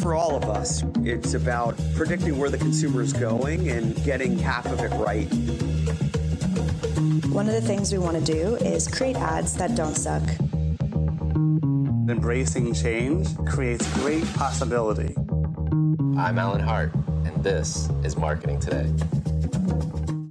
For all of us, it's about predicting where the consumer is going and getting half of it right. One of the things we want to do is create ads that don't suck. Embracing change creates great possibility. I'm Alan Hart, and this is Marketing Today.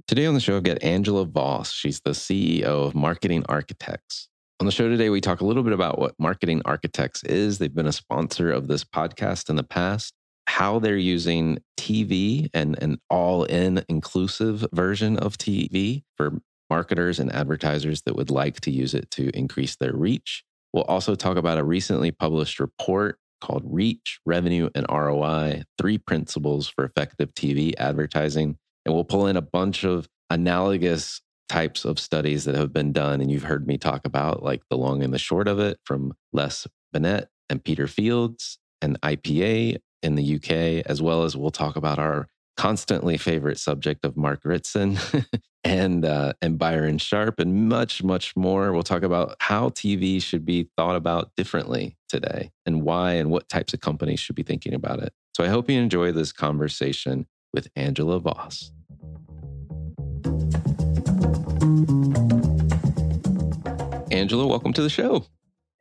Today on the show, I've got Angela Voss. She's the CEO of Marketing Architects. On the show today, we talk a little bit about what Marketing Architects is. They've been a sponsor of this podcast in the past, how they're using TV and an all in inclusive version of TV for marketers and advertisers that would like to use it to increase their reach. We'll also talk about a recently published report called Reach, Revenue, and ROI Three Principles for Effective TV Advertising. And we'll pull in a bunch of analogous types of studies that have been done. And you've heard me talk about like the long and the short of it from Les Binet and Peter Fields and IPA in the UK, as well as we'll talk about our constantly favorite subject of Mark Ritson and uh, and Byron Sharp and much much more. We'll talk about how TV should be thought about differently today and why and what types of companies should be thinking about it. So I hope you enjoy this conversation with Angela Voss. Angela, welcome to the show.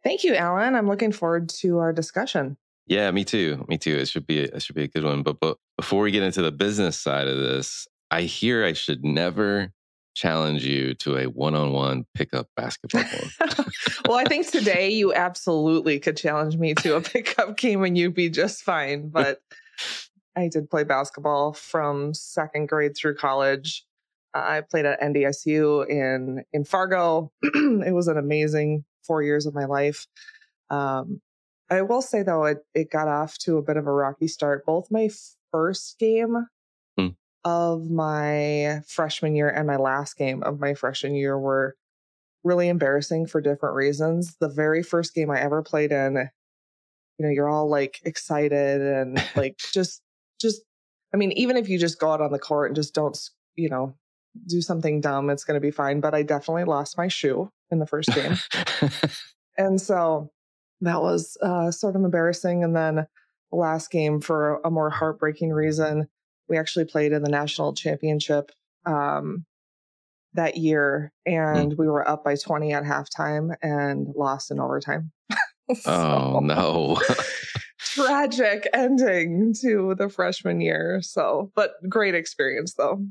Thank you, Alan. I'm looking forward to our discussion. Yeah, me too. Me too. It should be it should be a good one. But but before we get into the business side of this, I hear I should never challenge you to a one-on-one pickup basketball game. well, I think today you absolutely could challenge me to a pickup game and you'd be just fine. But I did play basketball from second grade through college. I played at NDSU in in Fargo. it was an amazing four years of my life. Um, I will say though, it it got off to a bit of a rocky start. Both my first game Hmm. of my freshman year and my last game of my freshman year were really embarrassing for different reasons. The very first game I ever played in, you know, you're all like excited and like just just I mean, even if you just go out on the court and just don't, you know, do something dumb, it's going to be fine. But I definitely lost my shoe in the first game. and so that was uh, sort of embarrassing. And then last game, for a more heartbreaking reason, we actually played in the national championship um, that year, and we were up by 20 at halftime and lost in overtime. oh no. tragic ending to the freshman year. So, but great experience though.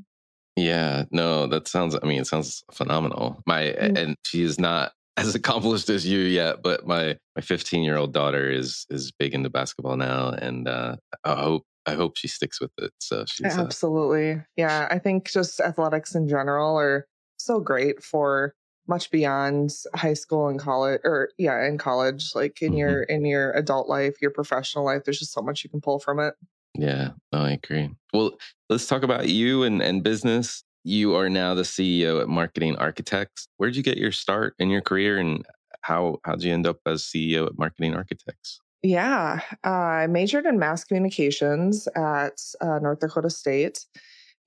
Yeah, no, that sounds. I mean, it sounds phenomenal. My mm-hmm. and she is not as accomplished as you yet, but my my 15 year old daughter is is big into basketball now, and uh, I hope I hope she sticks with it. So she's uh absolutely, uh, yeah. I think just athletics in general are so great for much beyond high school and college or yeah in college like in mm-hmm. your in your adult life your professional life there's just so much you can pull from it yeah no, i agree. Well let's talk about you and, and business. You are now the ceo at marketing architects. Where did you get your start in your career and how how'd you end up as ceo at marketing architects? Yeah uh, i majored in mass communications at uh, north dakota state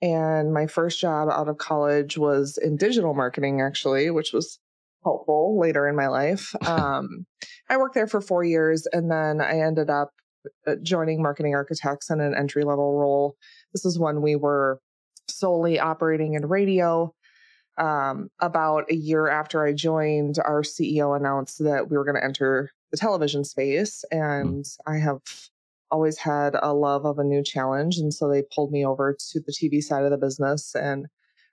and my first job out of college was in digital marketing, actually, which was helpful later in my life. Um, I worked there for four years and then I ended up joining marketing architects in an entry level role. This is when we were solely operating in radio. Um, about a year after I joined, our CEO announced that we were going to enter the television space. Hmm. And I have always had a love of a new challenge. And so they pulled me over to the TV side of the business. And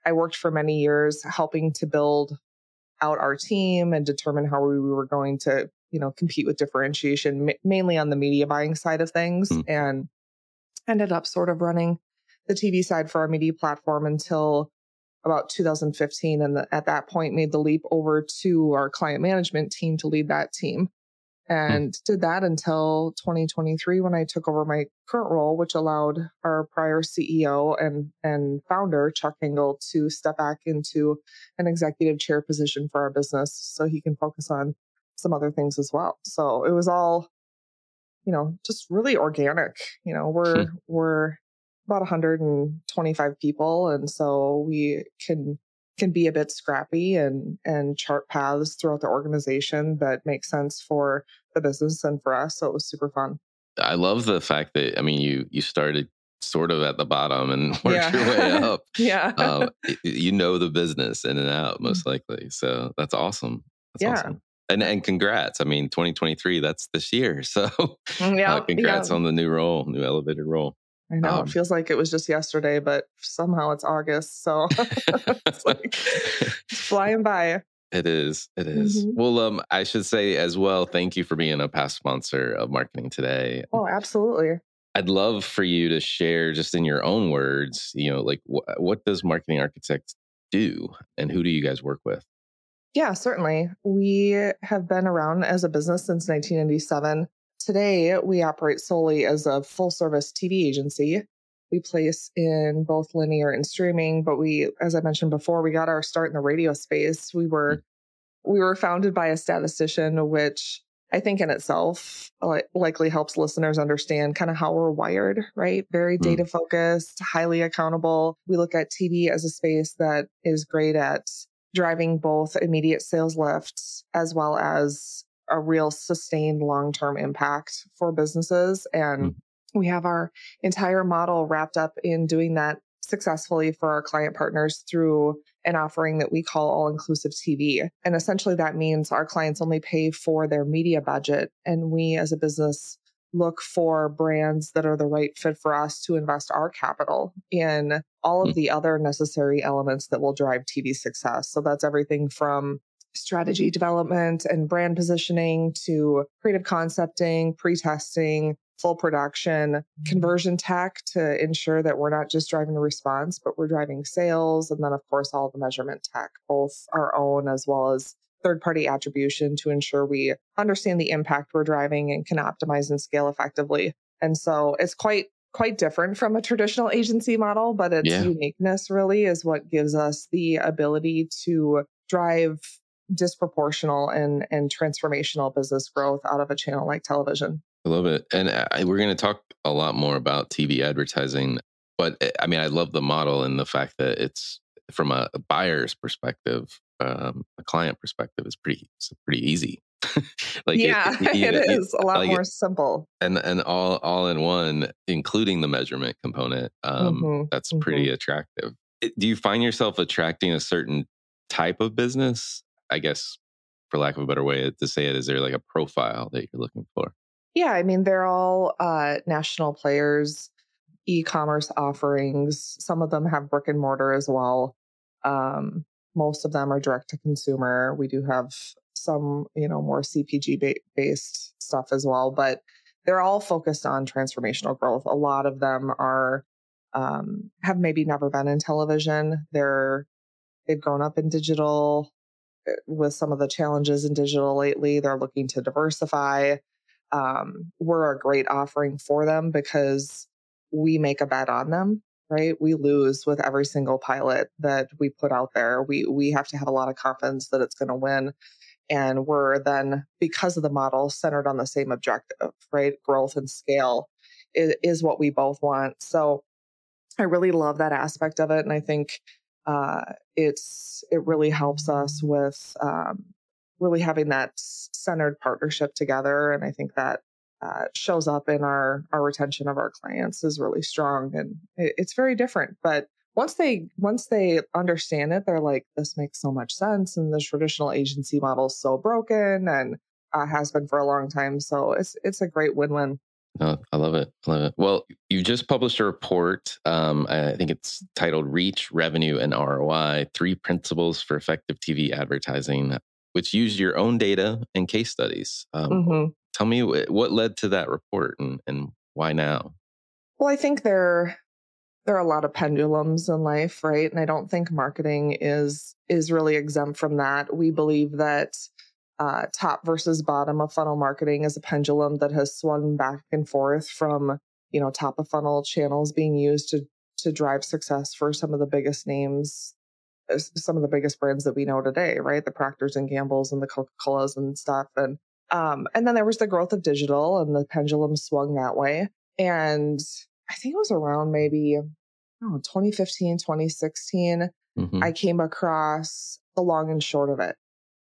I worked for many years helping to build out our team and determine how we were going to, you know, compete with differentiation, mainly on the media buying side of things. Mm. And ended up sort of running the TV side for our media platform until about 2015. And the, at that point, made the leap over to our client management team to lead that team. Hmm. and mm. did that until 2023 when I took over my current role, which allowed our prior CEO and and founder Chuck Hengel to step back into an executive chair position for our business, so he can focus on some other things as well. So it was all, you know, just really organic. You know, we're mm. we're about 125 people, and so we can can be a bit scrappy and and chart paths throughout the organization that make sense for the business and for us. So it was super fun. I love the fact that I mean you you started sort of at the bottom and worked yeah. your way up. yeah, um, you know the business in and out most mm. likely. So that's awesome. That's yeah. Awesome. And and congrats. I mean, 2023. That's this year. So mm, yeah, uh, congrats yeah. on the new role, new elevated role. I know um, it feels like it was just yesterday, but somehow it's August, so it's like it's flying by. It is. It is. Mm-hmm. Well, um, I should say as well. Thank you for being a past sponsor of Marketing Today. Oh, absolutely. I'd love for you to share, just in your own words, you know, like wh- what does Marketing Architects do, and who do you guys work with? Yeah, certainly. We have been around as a business since 1997. Today, we operate solely as a full service TV agency. We place in both linear and streaming, but we, as I mentioned before, we got our start in the radio space. We were mm. we were founded by a statistician, which I think in itself likely helps listeners understand kind of how we're wired, right? Very mm. data focused, highly accountable. We look at TV as a space that is great at driving both immediate sales lifts as well as a real sustained long term impact for businesses. And mm. we have our entire model wrapped up in doing that successfully for our client partners through an offering that we call all inclusive TV. And essentially that means our clients only pay for their media budget. And we as a business look for brands that are the right fit for us to invest our capital in all of mm. the other necessary elements that will drive TV success. So that's everything from strategy development and brand positioning to creative concepting, pre testing, full production, mm-hmm. conversion tech to ensure that we're not just driving a response, but we're driving sales. And then, of course, all the measurement tech, both our own as well as third party attribution to ensure we understand the impact we're driving and can optimize and scale effectively. And so it's quite quite different from a traditional agency model, but its yeah. uniqueness really is what gives us the ability to drive disproportional and and transformational business growth out of a channel like television. I love it, and I, we're going to talk a lot more about TV advertising. But eh, I mean, I love the model and the fact that it's from a buyer's perspective, um, a client perspective, is pretty it's pretty easy. like yeah, it, it, it is a lot like more simple and and all all in one, including the measurement component. Um, mm-hmm, that's mm-hmm. pretty attractive. Do you find yourself attracting a certain type of business I guess, for lack of a better way to say it, is there like a profile that you're looking for? Yeah, I mean, they're all uh, national players, e commerce offerings. Some of them have brick and mortar as well. Um, most of them are direct to consumer. We do have some, you know, more CPG ba- based stuff as well, but they're all focused on transformational growth. A lot of them are um, have maybe never been in television. They're they've grown up in digital uh, with some of the challenges in digital lately. They're looking to diversify. Um, we're a great offering for them because we make a bet on them right? We lose with every single pilot that we put out there. We we have to have a lot of confidence that it's going to win and we're then because of the model centered on the same objective right? Growth and scale is, is what we both want. So i really love that aspect of it and i think uh, it's it really helps us with um, really having that centered partnership together and i think that uh, shows up in our our retention of our clients is really strong and it, it's very different but once they once they understand it they're like this makes so much sense and the traditional agency model is so broken and uh, has been for a long time so it's it's a great win-win no, I love it. I love it. Well, you just published a report. Um, I think it's titled Reach, Revenue, and ROI Three Principles for Effective TV Advertising, which use your own data and case studies. Um, mm-hmm. Tell me what led to that report and, and why now? Well, I think there there are a lot of pendulums in life, right? And I don't think marketing is is really exempt from that. We believe that uh, top versus bottom of funnel marketing is a pendulum that has swung back and forth from you know top of funnel channels being used to to drive success for some of the biggest names uh, some of the biggest brands that we know today right the proctors and gambles and the coca-colas and stuff and um, and then there was the growth of digital and the pendulum swung that way. And I think it was around maybe know, 2015, 2016, mm-hmm. I came across The Long and Short of It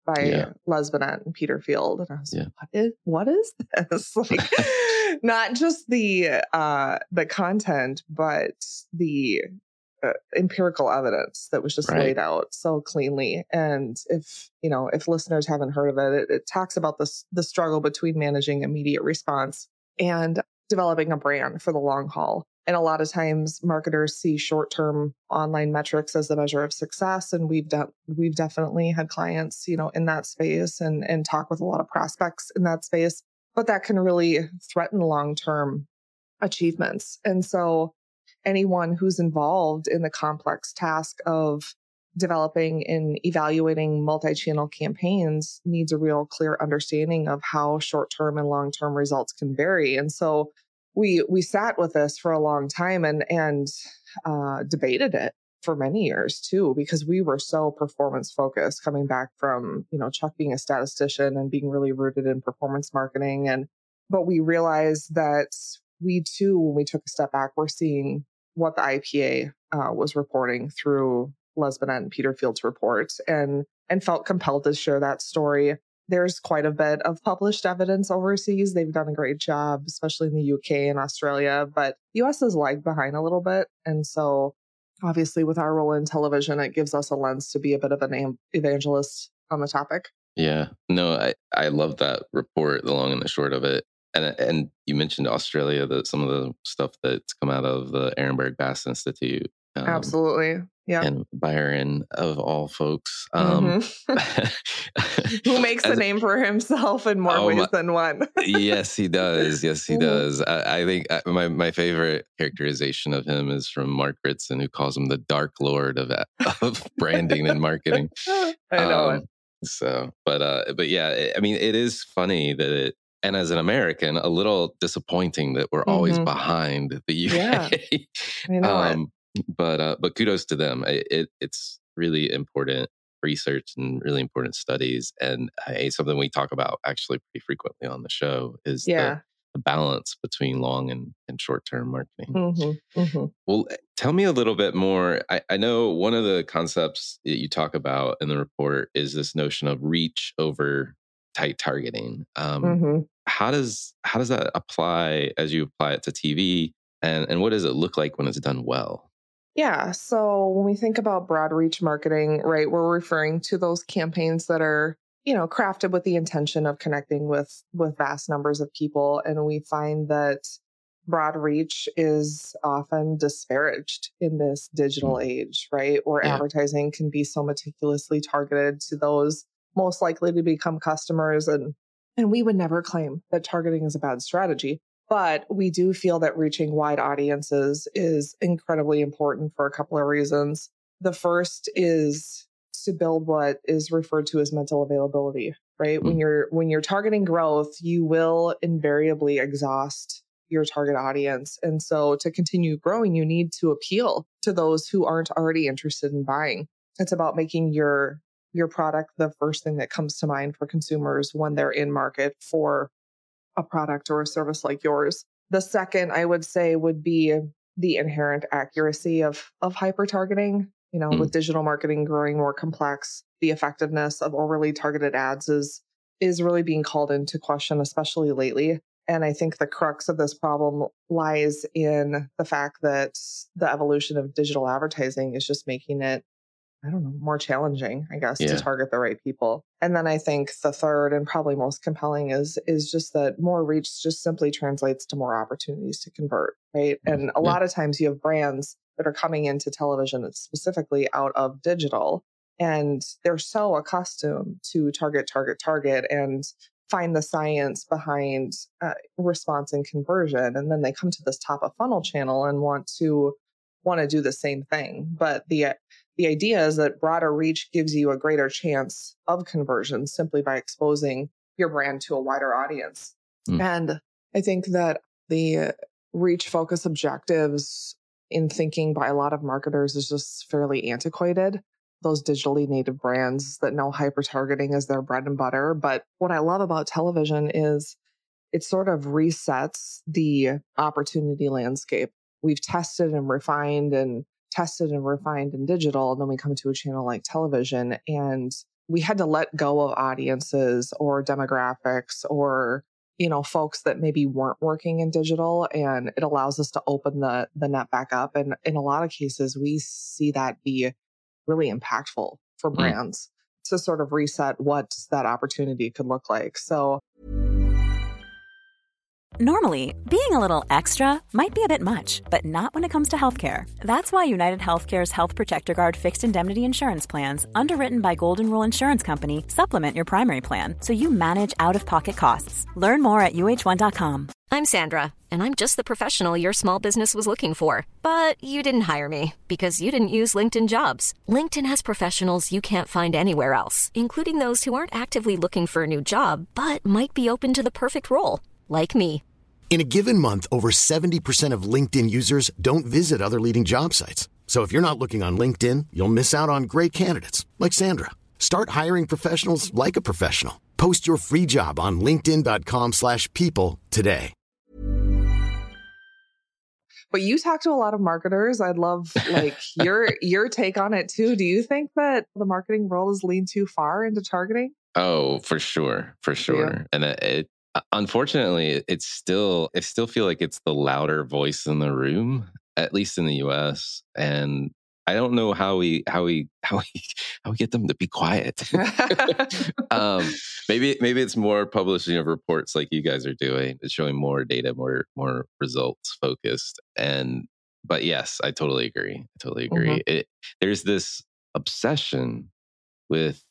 by yeah. Les Binet and Peter Field. And I was yeah. like, what is, what is this? Like, not just the uh the content, but the uh, empirical evidence that was just right. laid out so cleanly. And if you know, if listeners haven't heard of it, it, it talks about this the struggle between managing immediate response and developing a brand for the long haul. And a lot of times marketers see short-term online metrics as the measure of success. And we've done we've definitely had clients, you know, in that space and and talk with a lot of prospects in that space. But that can really threaten long-term achievements. And so anyone who's involved in the complex task of developing and evaluating multi-channel campaigns needs a real clear understanding of how short-term and long-term results can vary. And so we we sat with this for a long time and and uh, debated it for many years too because we were so performance focused coming back from you know chuck being a statistician and being really rooted in performance marketing. And but we realized that we too when we took a step back we're seeing what the IPA uh, was reporting through Les and Peter Field's reports and and felt compelled to share that story. There's quite a bit of published evidence overseas. They've done a great job, especially in the UK and Australia, but the US is lagged behind a little bit. And so obviously with our role in television, it gives us a lens to be a bit of an evangelist on the topic. Yeah, no, I, I love that report, the long and the short of it and and you mentioned Australia, that some of the stuff that's come out of the Ehrenberg Bass Institute. Um, Absolutely, yeah. And Byron, of all folks, um, mm-hmm. who makes a name for himself in more oh, ways my, than one. yes, he does. Yes, he mm-hmm. does. I, I, think uh, my my favorite characterization of him is from Mark Ritson, who calls him the Dark Lord of of branding and marketing. I know um, it. So, but uh, but yeah, I mean, it is funny that it and as an American, a little disappointing that we're mm-hmm. always behind the UK. Yeah, know um, But uh, but kudos to them. It, it, it's really important research and really important studies, and uh, something we talk about actually pretty frequently on the show is yeah. the, the balance between long and, and short term marketing. Mm-hmm, mm-hmm. Well, eh, tell me a little bit more. I, I know one of the concepts that you talk about in the report is this notion of reach over tight targeting. Um, mm-hmm how does how does that apply as you apply it to TV and and what does it look like when it's done well? Yeah, so when we think about broad reach marketing, right, we're referring to those campaigns that are you know, crafted with the intention of connecting with with vast numbers of people and we find that broad reach is often disparaged in this digital Mm. age, right? Where Yeah. advertising can be so meticulously targeted to those most likely to become customers and and we would never claim that targeting is a bad strategy, but we do feel that reaching wide audiences is incredibly important for a couple of reasons. The first is to build what is referred to as mental availability, right? When Mm. you're when you're targeting growth, you will invariably exhaust your target audience. And so to continue growing, you need to appeal to those who aren't already interested in buying. It's about making your your product the first thing that comes to mind for consumers when they're in market for a product or a service like yours. The second I would say would be the inherent accuracy of of hyper targeting. You know, Mm. with digital marketing growing more complex, the effectiveness of overly targeted ads is is really being called into question, especially lately. And I think the crux of this problem lies in the fact that the evolution of digital advertising is just making it, I don't know, more challenging, I guess, Yeah. to target the right people. And then I think the third and probably most compelling is is just that more reach just simply translates to more opportunities to convert, right? And a Yeah. lot of times you have brands that are coming into television specifically out of digital and they're so accustomed to target target target and find the science behind uh, response and conversion and then they come to this top of funnel channel and want to want to do the same thing but the the idea is that broader reach gives you a greater chance of conversion simply by exposing your brand to a wider audience Hmm. and i think that the reach focus objectives in thinking by a lot of marketers is just fairly antiquated those digitally native brands that know hyper targeting is their bread and butter. But what I love about television is it sort of resets the opportunity landscape. We've tested and refined and tested and refined in digital. And then we come to a channel like television and we had to let go of audiences or demographics or you know folks that maybe weren't working in digital and it allows us to open the the net back up and in a lot of cases we see that be really impactful for Mm. brands to sort of reset what that opportunity could look like. So Normally, being a little extra might be a bit much, but not when it comes to healthcare. That's why United Healthcare's Health Protector Guard fixed indemnity insurance plans, underwritten by Golden Rule Insurance Company, supplement your primary plan so you manage out of pocket costs. Learn more at uh1.com. I'm Sandra, and I'm just the professional your small business was looking for. But you didn't hire me because you didn't use LinkedIn jobs. LinkedIn has professionals you can't find anywhere else, including those who aren't actively looking for a new job but might be open to the perfect role, like me. In a given month, over 70% of LinkedIn users don't visit other leading job sites. So if you're not looking on LinkedIn, you'll miss out on great candidates like Sandra. Start hiring professionals like a professional. Post your free job on linkedin.com/people slash people today. but you talk to a lot of marketers. I'd love like your your take on it too. Do you think that the marketing world has leaned too far into targeting? Oh, for sure, for sure. And uh, it, it unfortunately, it's still I still feel like it's the louder voice in the room, at least in the U.S. And I don't know how we how we how we how we get them to be quiet. um, maybe maybe it's more publishing of reports like you guys are doing, it's showing more data, more more results focused. And but yes, I totally agree. I totally agree. It there's this obsession with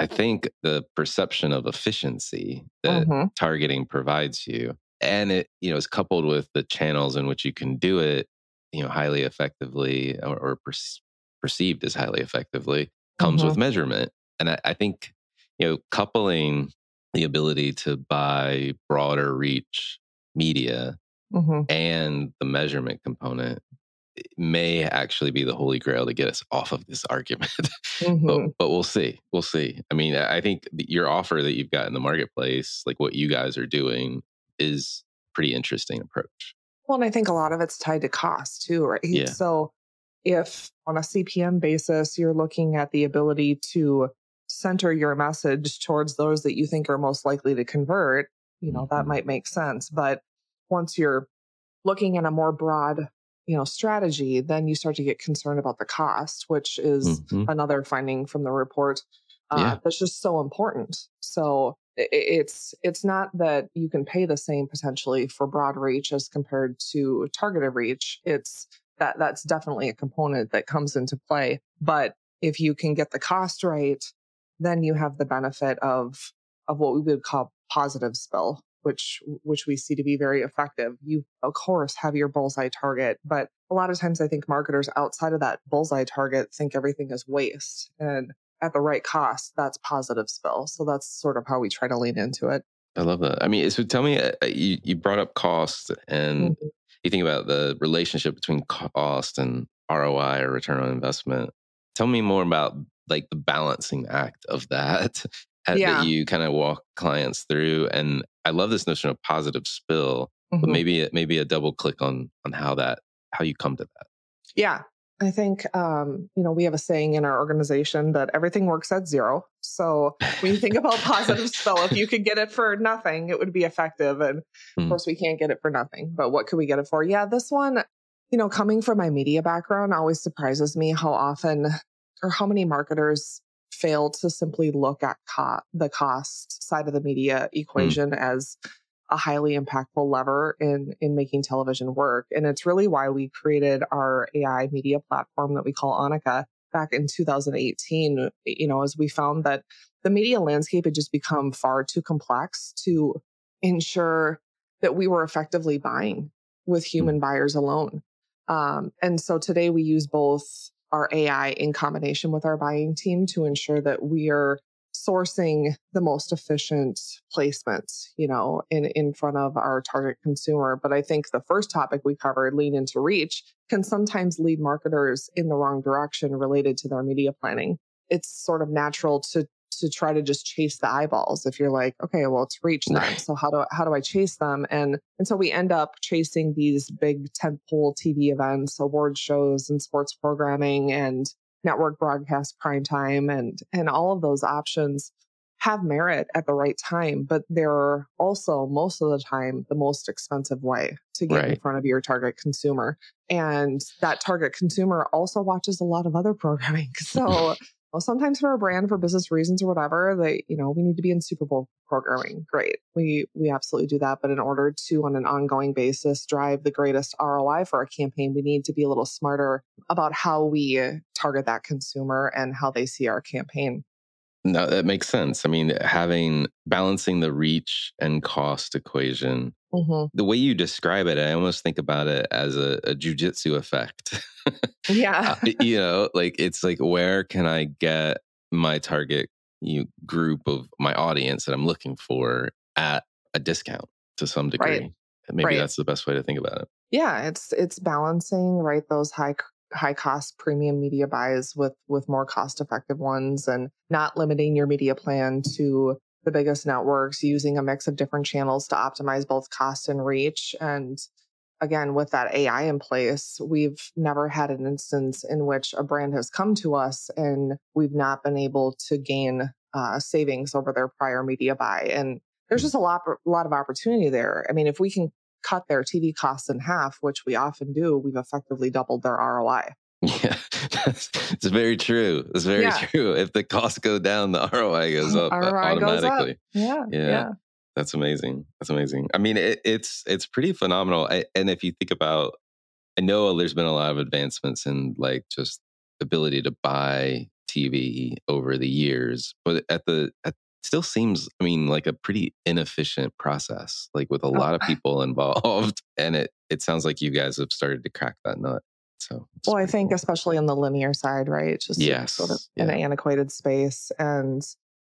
I think the perception of efficiency that Mhm. targeting provides you. And it, you know, is coupled with the channels in which you can do it, you know, highly effectively or, or per- perceived as highly effectively comes Mhm. with measurement. And I, I think, you know, coupling the ability to buy broader reach media hmm and the measurement component may actually be the holy grail to get us off of this argument. hmm but, but we'll see. We'll see. I mean, I think your offer that you've got in the marketplace, like what you guys are doing, is pretty interesting approach. Well, and I think a lot of it's tied to cost too, right? Yeah. So if on a CPM basis, you're looking at the ability to center your message towards those that you think are most likely to convert, you know, that Mhm. might make sense. But once you're looking at a more broad, you know, strategy, then you start to get concerned about the cost, which is Mhm. another finding from the report. Uh, Yeah. That's just so important. So it's it's not that you can pay the same potentially for broad reach as compared to targeted reach. It's that that's definitely a component that comes into play. But if you can get the cost right, then you have the benefit of of what we would call positive spill, which which we see to be very effective. You of course have your bullseye target, but a lot of times I think marketers outside of that bullseye target think everything is waste. And at the right cost, that's positive spill. So that's sort of how we try to lean into it. I love that. I mean, so tell me, uh, you, you brought up cost and Mhm. you think about the relationship between cost and ROI or return on investment. Tell me more about like the balancing act of that Yeah. that you kind of walk clients through. And I love this notion of positive spill, but Mhm. maybe maybe a double click on on how that how you come to that. Yeah. I think, um, you know, we have a saying in our organization that everything works at zero. So when you think about positive spill, if you could get it for nothing, it would be effective. And of Mm. course, we can't get it for nothing, but what could we get it for? Yeah, this one, you know, coming from my media background always surprises me how often or how many marketers fail to simply look at co- the cost side of the media equation as a highly impactful lever in in making television work. And it's really why we created our AI media platform that we call Annika back in 2018 you know as we found that the media landscape had just become far too complex to ensure that we were effectively buying with human buyers alone. Um, and so today we use both our AI in combination with our buying team to ensure that we are sourcing the most efficient placements, you know, in, in front of our target consumer. But I think the first topic we covered, lean into reach, can sometimes lead marketers in the wrong direction related to their media planning. It's sort of natural to to try to just chase the eyeballs if you're like okay well it's reach them Right. so how do how do i chase them? And and so we end up chasing these big tentpole tv events award shows and sports programming and network broadcast prime time and and all of those options have merit at the right time but they're also most of the time the most expensive way to get in front of your target consumer. And that target consumer also watches a lot of other programming so well, sometimes for a brand for business reasons or whatever they you know we need to be in super bowl programming. Great. We we absolutely do that. But in order to on an ongoing basis drive the greatest roi for our campaign we need to be a little smarter about how we target that consumer and how they see our campaign No, that makes sense. I mean, having balancing the reach and cost equation hmm the way you describe it, I almost think about it as a, a jujitsu effect. yeah Uh, you know, like it's like where can I get my target you group of my audience that I'm looking for at a discount to some degree. Right. Maybe Right. that's the best way to think about it. yeah it's it's balancing right those high high cost premium media buys with with more cost effective ones and not limiting your media plan to the biggest networks using a mix of different channels to optimize both cost and reach. And again with that ai in place we've never had an instance in which a brand has come to us and we've not been able to gain uh, savings over their prior media buy. And there's just a lot, a lot of opportunity there. I mean if we can cut their TV costs in half, which we often do, we've effectively doubled their ROI. Yeah, that's, it's very true. It's very Yeah. true. If the costs go down, the ROI goes up uh, ROI goes up. automatically. Yeah. Yeah. That's amazing. That's amazing. I mean, it, it's it's pretty phenomenal. I, and if you think about, I know there's been a lot of advancements in like just ability to buy TV over the years, but at the at, still seems, I mean, like a pretty inefficient process, like with a oh. lot of people involved. And it it sounds like you guys have started to crack that nut. So, Well, I think cool. especially on the linear side, right? Just Yes, sort of an antiquated space. And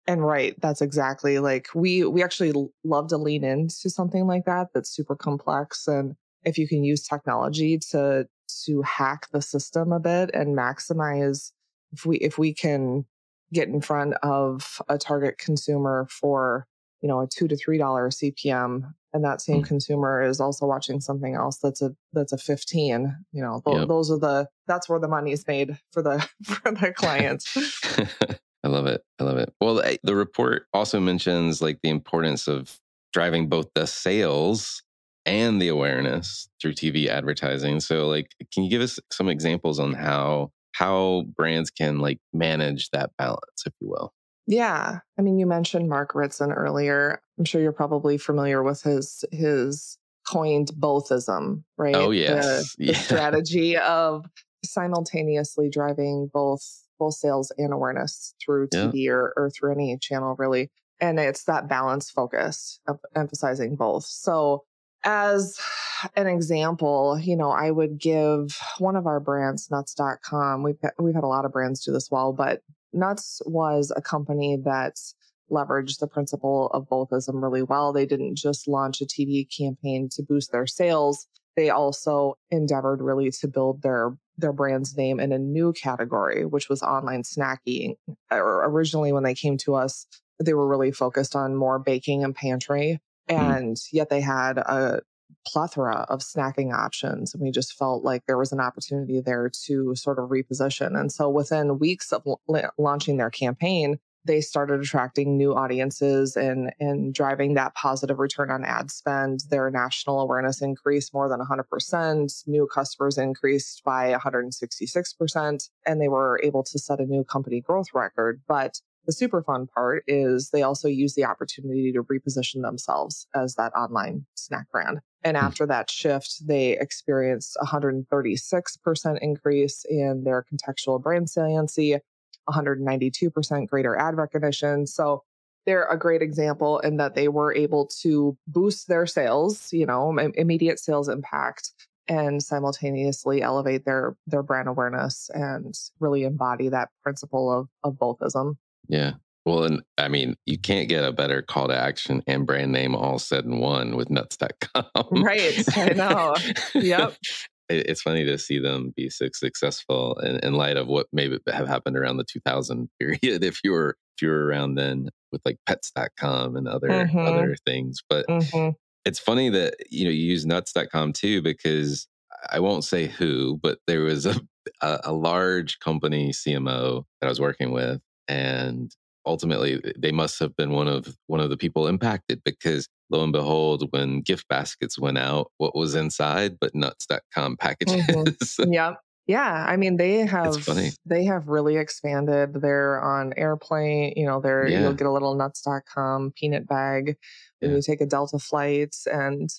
and right, that's exactly like we we actually love to lean into something like that that's super complex. And if you can use technology to to hack the system a bit and maximize if we if we can get in front of a target consumer for you know a two to three dollar CPM, and that same Mm. consumer is also watching something else that's a that's a fifteen. You know, tho- Yep. those are the that's where the money's made for the for the clients. I love it. I love it. Well, I- the report also mentions like the importance of driving both the sales and the awareness through TV advertising. So, like, can you give us some examples on how how brands can like manage that balance, if you will? Yeah. I mean, you mentioned Mark Ritson earlier. I'm sure you're probably familiar with his his coined bothism, right? Oh yes. The, the strategy of simultaneously driving both both sales and awareness through TV yeah. or, or through any channel really. And it's that balance focus of emphasizing both. So as an example, you know, I would give one of our brands, nuts.com. We've, we've had a lot of brands do this well, but Nuts was a company that leveraged the principle of bothism really well. They didn't just launch a TV campaign to boost their sales. They also endeavored really to build their their brand's name in a new category, which was online snacking. Or originally, when they came to us, they were really focused on more baking and pantry. And mm. yet they had a plethora of snacking options. And we just felt like there was an opportunity there to sort of reposition. And so within weeks of launching their campaign, they started attracting new audiences and, and driving that positive return on ad spend. Their national awareness increased more than 100%. New customers increased by 166%. And they were able to set a new company growth record. But the super fun part is they also use the opportunity to reposition themselves as that online snack brand. And hmm. after that shift, they experienced 136% increase in their contextual brand saliency, 192% greater ad recognition. So they're a great example in that they were able to boost their sales, you know, immediate sales impact and simultaneously elevate their their brand awareness and really embody that principle of of bothism. Yeah. Well, and I mean, you can't get a better call to action and brand name all said in one with nuts.com. Right. I know. yep. It's funny to see them be so successful in, in light of what maybe have happened around the 2000 period. If you were if you were around then with like pets.com and other mm-hmm. other things, but mm-hmm. it's funny that you know you use nuts.com too because I won't say who, but there was a a, a large company CMO that I was working with and ultimately they must have been one of one of the people impacted because lo and behold when gift baskets went out what was inside but nuts.com packages mm-hmm. yep yeah i mean they have they have really expanded they're on airplane you know they're yeah. you'll get a little nuts.com peanut bag when yeah. you take a delta flight and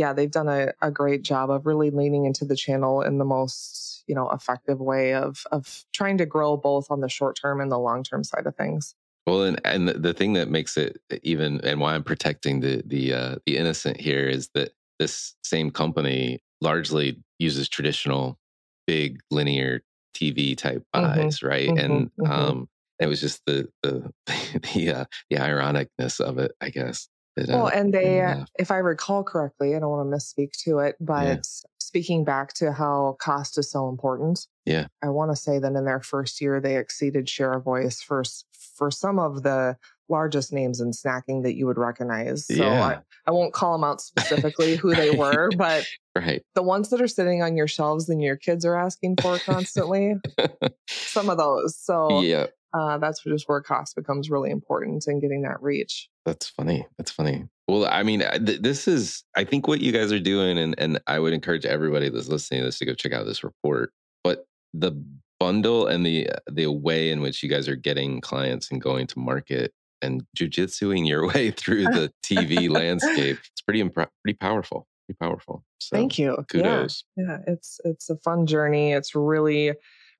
yeah they've done a, a great job of really leaning into the channel in the most you know effective way of of trying to grow both on the short term and the long term side of things. Well and and the thing that makes it even and why i'm protecting the the uh the innocent here is that this same company largely uses traditional big linear tv type buys mm-hmm, right? Mm-hmm, and mm-hmm. um it was just the the the uh, the ironicness of it i guess well, and they, yeah. if I recall correctly, I don't want to misspeak to it, but yeah speaking back to how cost is so important. Yeah. I want to say that in their first year, they exceeded share of voice for, for some of the largest names in snacking that you would recognize. So yeah. I, I won't call them out specifically who they were, but right. the ones that are sitting on your shelves and your kids are asking for constantly, some of those. So yeah. Uh, that's just where cost becomes really important in getting that reach. That's funny. That's funny. Well, I mean, th- this is, I think, what you guys are doing, and and I would encourage everybody that's listening to this to go check out this report. But the bundle and the the way in which you guys are getting clients and going to market and jujitsuing your way through the TV landscape, it's pretty impre- pretty powerful. Pretty powerful. So, Thank you. Kudos. Yeah. yeah, it's it's a fun journey. It's really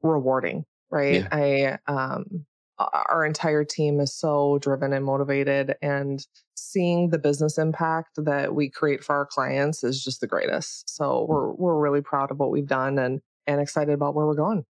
rewarding right? Yeah. I um our entire team is so driven and motivated and seeing the business impact that we create for our clients is just the greatest. So we're we're really proud of what we've done and and excited about where we're going.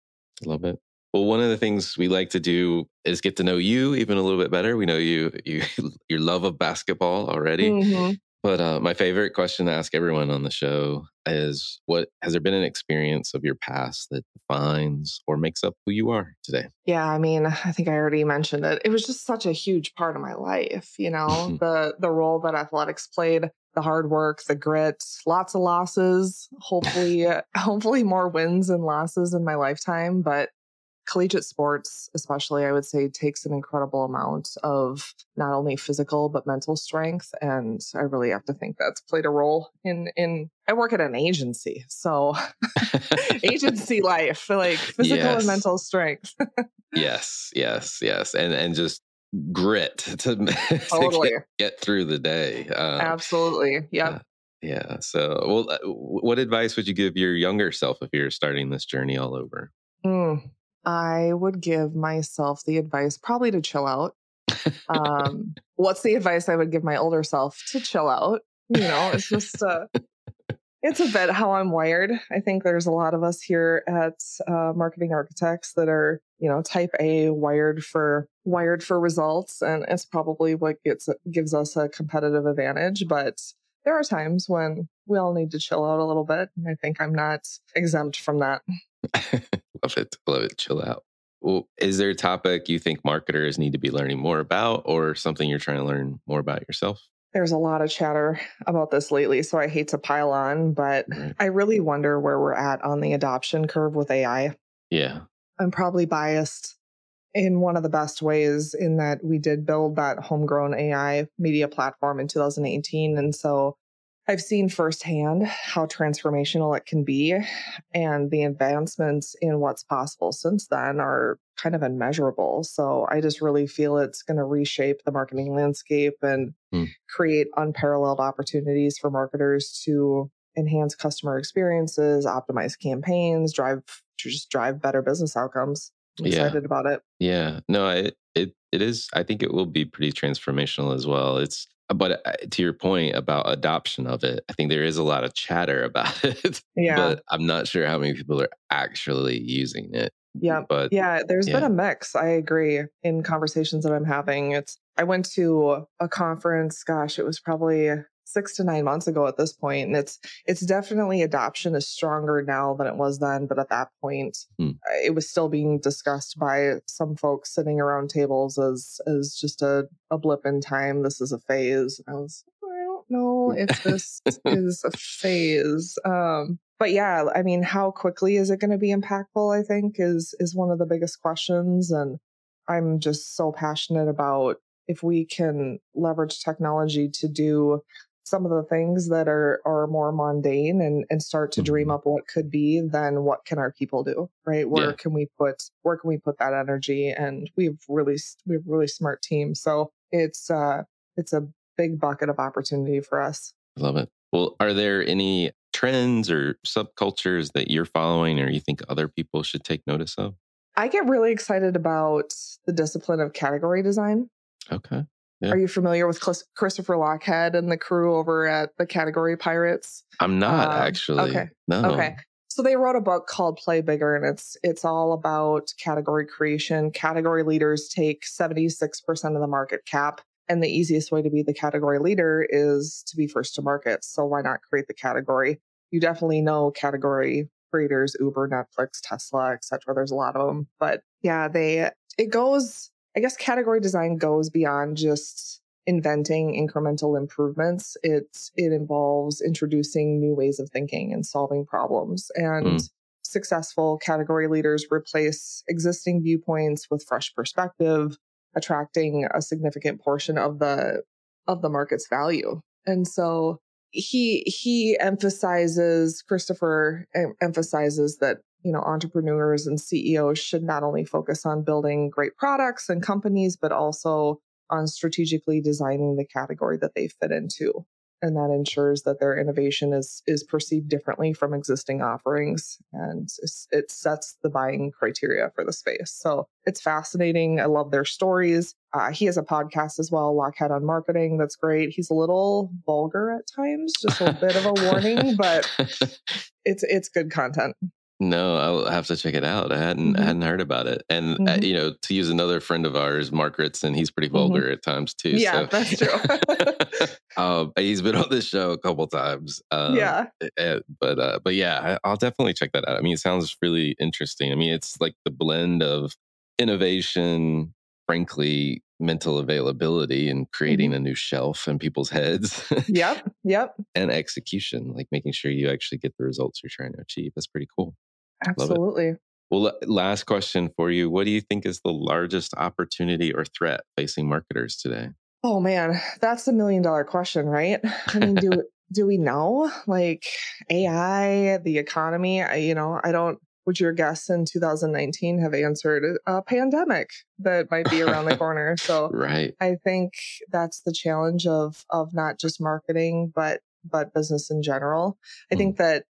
Love it. Well, one of the things we like to do is get to know you even a little bit better. We know you, you your love of basketball already. Mm-hmm. But uh, my favorite question to ask everyone on the show is what has there been an experience of your past that defines or makes up who you are today? Yeah, I mean, I think I already mentioned it. It was just such a huge part of my life, you know, the the role that athletics played, the hard work, the grit, lots of losses, hopefully hopefully more wins and losses in my lifetime, but collegiate sports, especially, I would say, takes an incredible amount of not only physical but mental strength, and I really have to think that's played a role in in. I work at an agency, so agency life, like physical yes. and mental strength. yes, yes, yes, and and just grit to, totally. to get, get, through the day. Um, Absolutely. Yeah. Uh, yeah. So, well, uh, what advice would you give your younger self if you're starting this journey all over? Mm, I would give myself the advice probably to chill out. Um, what's the advice I would give my older self to chill out? You know, it's just uh, it's a bit how I'm wired. I think there's a lot of us here at uh, Marketing Architects that are, you know, type A wired for wired for results, and it's probably what gets gives us a competitive advantage. But there are times when we all need to chill out a little bit, and I think I'm not exempt from that. love it, love it. Chill out. Well, is there a topic you think marketers need to be learning more about, or something you're trying to learn more about yourself? there's a lot of chatter about this lately, so I hate to pile on, but I really wonder where we're at on the adoption curve with AI. Yeah. I'm probably biased in one of the best ways in that we did build that homegrown AI media platform in 2018. And so I've seen firsthand how transformational it can be. And the advancements in what's possible since then are kind of immeasurable. So I just really feel it's going to reshape the marketing landscape and mm. create unparalleled opportunities for marketers to enhance customer experiences, optimize campaigns, drive just drive better business outcomes. I'm excited about it. Yeah. No, it, it it is I think it will be pretty transformational as well. It's but uh, to your point about adoption of it, I think there is a lot of chatter about it. Yeah. But I'm not sure how many people are actually using it. Yeah. But yeah, there's yeah. been a mix. I agree in conversations that I'm having. It's I went to a conference, gosh, it was probably six to nine months ago at this point and it's it's definitely adoption is stronger now than it was then but at that point hmm. it was still being discussed by some folks sitting around tables as as just a, a blip in time. This is a phase. I was i don't know if this is a phase. Um but yeah i mean how quickly is it going to be impactful i think is is one of the biggest questions and i'm just so passionate about if we can leverage technology to do some of the things that are are more mundane and and start to dream mm-hmm. up what could be then what can our people do right? Where yeah. can we put where can we put that energy? And we've really we've really smart team. So it's uh it's a big bucket of opportunity for us. Love it. Well are there any trends or subcultures that you're following or you think other people should take notice of? I get really excited about the discipline of category design. Okay yeah. Are you familiar with Christopher Lochhead and the crew over at the Category Pirates? I'm not um, actually. Okay. No. Okay. So they wrote a book called Play Bigger and it's it's all about category creation. Category leaders take 76% of the market cap and the easiest way to be the category leader is to be first to market. So why not create the category? You definitely know category creators, Uber, Netflix, Tesla, etc. There's a lot of them, but yeah, they it goes I guess category design goes beyond just inventing incremental improvements. It it involves introducing new ways of thinking and solving problems. And mm. successful category leaders replace existing viewpoints with fresh perspective, attracting a significant portion of the of the market's value. And so he he emphasizes Christopher emphasizes that you know, entrepreneurs and CEOs should not only focus on building great products and companies, but also on strategically designing the category that they fit into. And that ensures that their innovation is is perceived differently from existing offerings, and it sets the buying criteria for the space. So it's fascinating. I love their stories. Uh, he has a podcast as well, Lochhead on Marketing. That's great. He's a little vulgar at times, just a bit of a warning, but it's it's good content. No, I'll have to check it out. I hadn't mm-hmm. I hadn't heard about it. And uh, mm-hmm. uh, you know, to use another friend of ours, Mark Ritson, he's pretty mm-hmm. vulgar mm-hmm. at times too. Yeah, so. that's true. um, he's been on this show a couple times. Um, yeah, but uh, but yeah, I, will definitely check that out. I mean, it sounds really interesting. I mean, it's like the blend of innovation, frankly, mental availability and creating mm-hmm. a new shelf in people's heads. yep, yep. And execution, like making sure you actually get the results you're trying to achieve. That's pretty cool. Absolutely. Well, last question for you. What do you think is the largest opportunity or threat facing marketers today? Oh man, that's the million dollar question, right? I mean, do do we know like AI, the economy? I, you know, I don't would your guests in 2019 have answered a pandemic that might be around the corner? So right. I think that's the challenge of of not just marketing, but but business in general. I mm. think that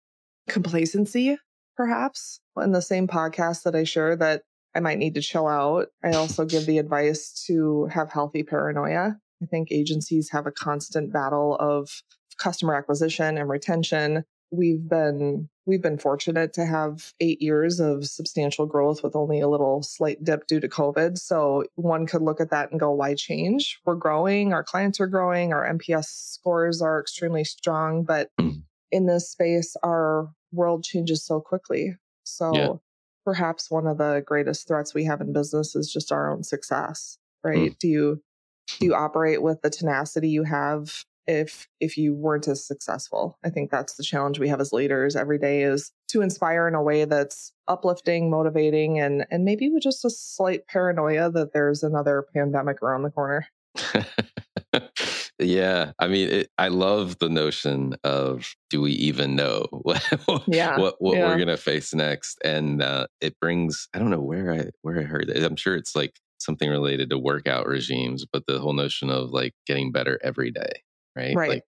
complacency, perhaps, in the same podcast that I share that I might need to chill out. I also give the advice to have healthy paranoia. I think agencies have a constant battle of customer acquisition and retention. We've been we've been fortunate to have 8 years of substantial growth with only a little slight dip due to COVID. So one could look at that and go why change? We're growing, our clients are growing, our NPS scores are extremely strong, but mm. In this space our world changes so quickly. So yeah. perhaps one of the greatest threats we have in business is just our own success, right? Mm. Do you do you operate with the tenacity you have if if you weren't as successful i think that's the challenge we have as leaders every day is to inspire in a way that's uplifting motivating and and maybe with just a slight paranoia that there's another pandemic around the corner yeah i mean it, i love the notion of do we even know what yeah. what, what yeah. we're gonna face next and uh, it brings i don't know where i where i heard it i'm sure it's like something related to workout regimes but the whole notion of like getting better every day right? Right. Like,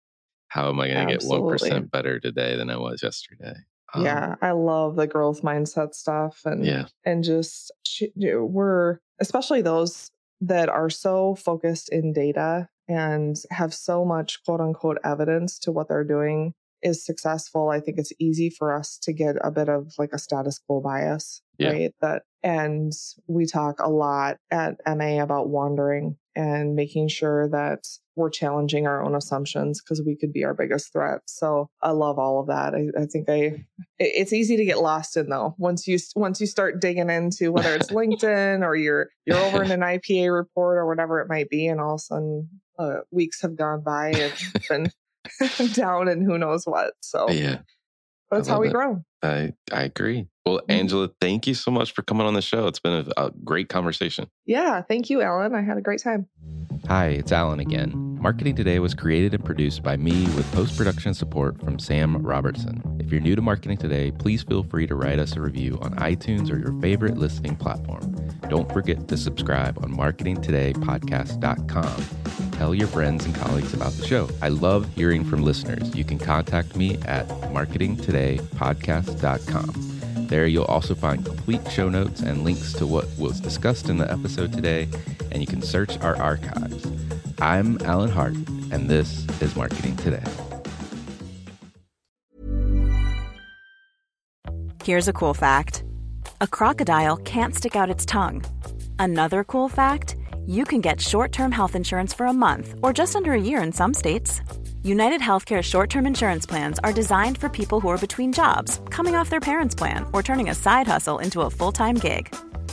how am I going to get 1% better today than I was yesterday? Um, yeah, I love the growth mindset stuff and yeah. and just we're especially those that are so focused in data and have so much quote unquote evidence to what they're doing is successful. I think it's easy for us to get a bit of like a status quo bias, yeah. right? That and we talk a lot at MA about wandering and making sure that we're challenging our own assumptions because we could be our biggest threat. So I love all of that. I, I, think I it's easy to get lost in though. Once you once you start digging into whether it's LinkedIn or you're you're over in an IPA report or whatever it might be, and all of a sudden uh, weeks have gone by and been down and who knows what. So yeah, that's how we it. grow. I I agree. Well, mm-hmm. Angela, thank you so much for coming on the show. It's been a, a great conversation. Yeah, thank you, Alan. I had a great time. Hi, it's Alan again. Marketing Today was created and produced by me with post production support from Sam Robertson. If you're new to Marketing Today, please feel free to write us a review on iTunes or your favorite listening platform. Don't forget to subscribe on marketingtodaypodcast.com. Tell your friends and colleagues about the show. I love hearing from listeners. You can contact me at marketingtodaypodcast.com. There, you'll also find complete show notes and links to what was discussed in the episode today, and you can search our archives. I'm Alan Hart, and this is Marketing Today. Here's a cool fact a crocodile can't stick out its tongue. Another cool fact you can get short term health insurance for a month or just under a year in some states. United Healthcare short term insurance plans are designed for people who are between jobs, coming off their parents' plan, or turning a side hustle into a full time gig.